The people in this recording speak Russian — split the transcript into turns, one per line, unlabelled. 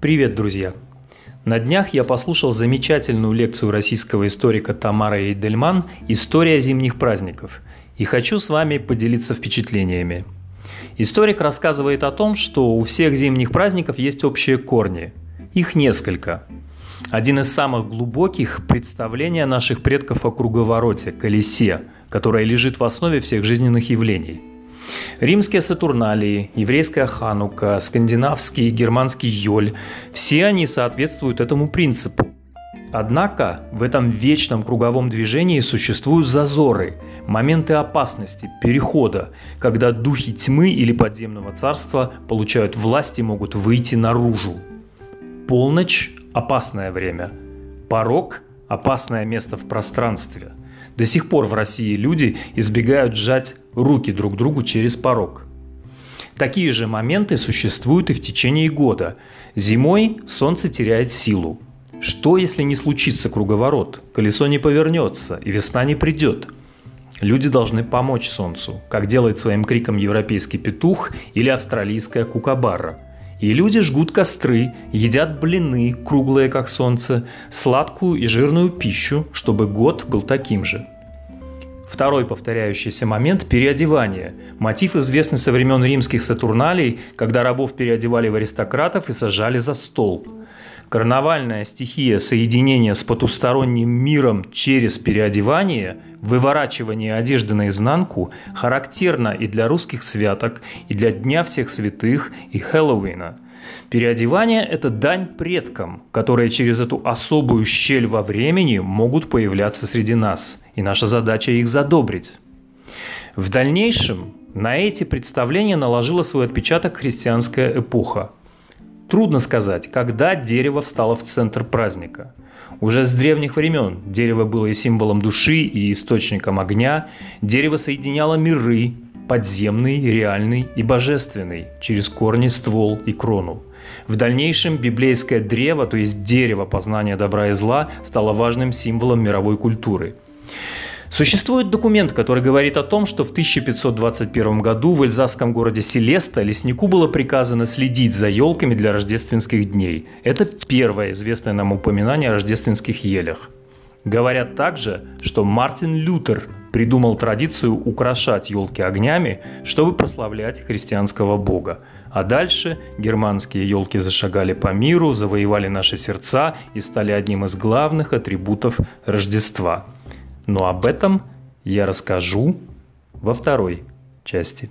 Привет, друзья! На днях я послушал замечательную лекцию российского историка Тамара Эйдельман «История зимних праздников» и хочу с вами поделиться впечатлениями. Историк рассказывает о том, что у всех зимних праздников есть общие корни. Их несколько. Один из самых глубоких – представление наших предков о круговороте, колесе, которое лежит в основе всех жизненных явлений – Римские Сатурналии, еврейская Ханука, скандинавский и германский Йоль – все они соответствуют этому принципу. Однако в этом вечном круговом движении существуют зазоры, моменты опасности, перехода, когда духи тьмы или подземного царства получают власть и могут выйти наружу. Полночь – опасное время. Порог – опасное место в пространстве. До сих пор в России люди избегают сжать руки друг другу через порог. Такие же моменты существуют и в течение года. Зимой солнце теряет силу. Что, если не случится круговорот? Колесо не повернется, и весна не придет. Люди должны помочь солнцу, как делает своим криком европейский петух или австралийская кукабара. И люди жгут костры, едят блины, круглые как солнце, сладкую и жирную пищу, чтобы год был таким же. Второй повторяющийся момент – переодевание. Мотив известный со времен римских сатурналей, когда рабов переодевали в аристократов и сажали за стол. Карнавальная стихия соединения с потусторонним миром через переодевание, выворачивание одежды наизнанку характерна и для русских святок, и для Дня всех святых, и Хэллоуина – Переодевание – это дань предкам, которые через эту особую щель во времени могут появляться среди нас, и наша задача их задобрить. В дальнейшем на эти представления наложила свой отпечаток христианская эпоха. Трудно сказать, когда дерево встало в центр праздника. Уже с древних времен дерево было и символом души, и источником огня. Дерево соединяло миры, подземный, реальный и божественный, через корни, ствол и крону. В дальнейшем библейское древо, то есть дерево познания добра и зла, стало важным символом мировой культуры. Существует документ, который говорит о том, что в 1521 году в эльзасском городе Селеста леснику было приказано следить за елками для рождественских дней. Это первое известное нам упоминание о рождественских елях. Говорят также, что Мартин Лютер придумал традицию украшать елки огнями, чтобы прославлять христианского бога. А дальше германские елки зашагали по миру, завоевали наши сердца и стали одним из главных атрибутов Рождества. Но об этом я расскажу во второй части.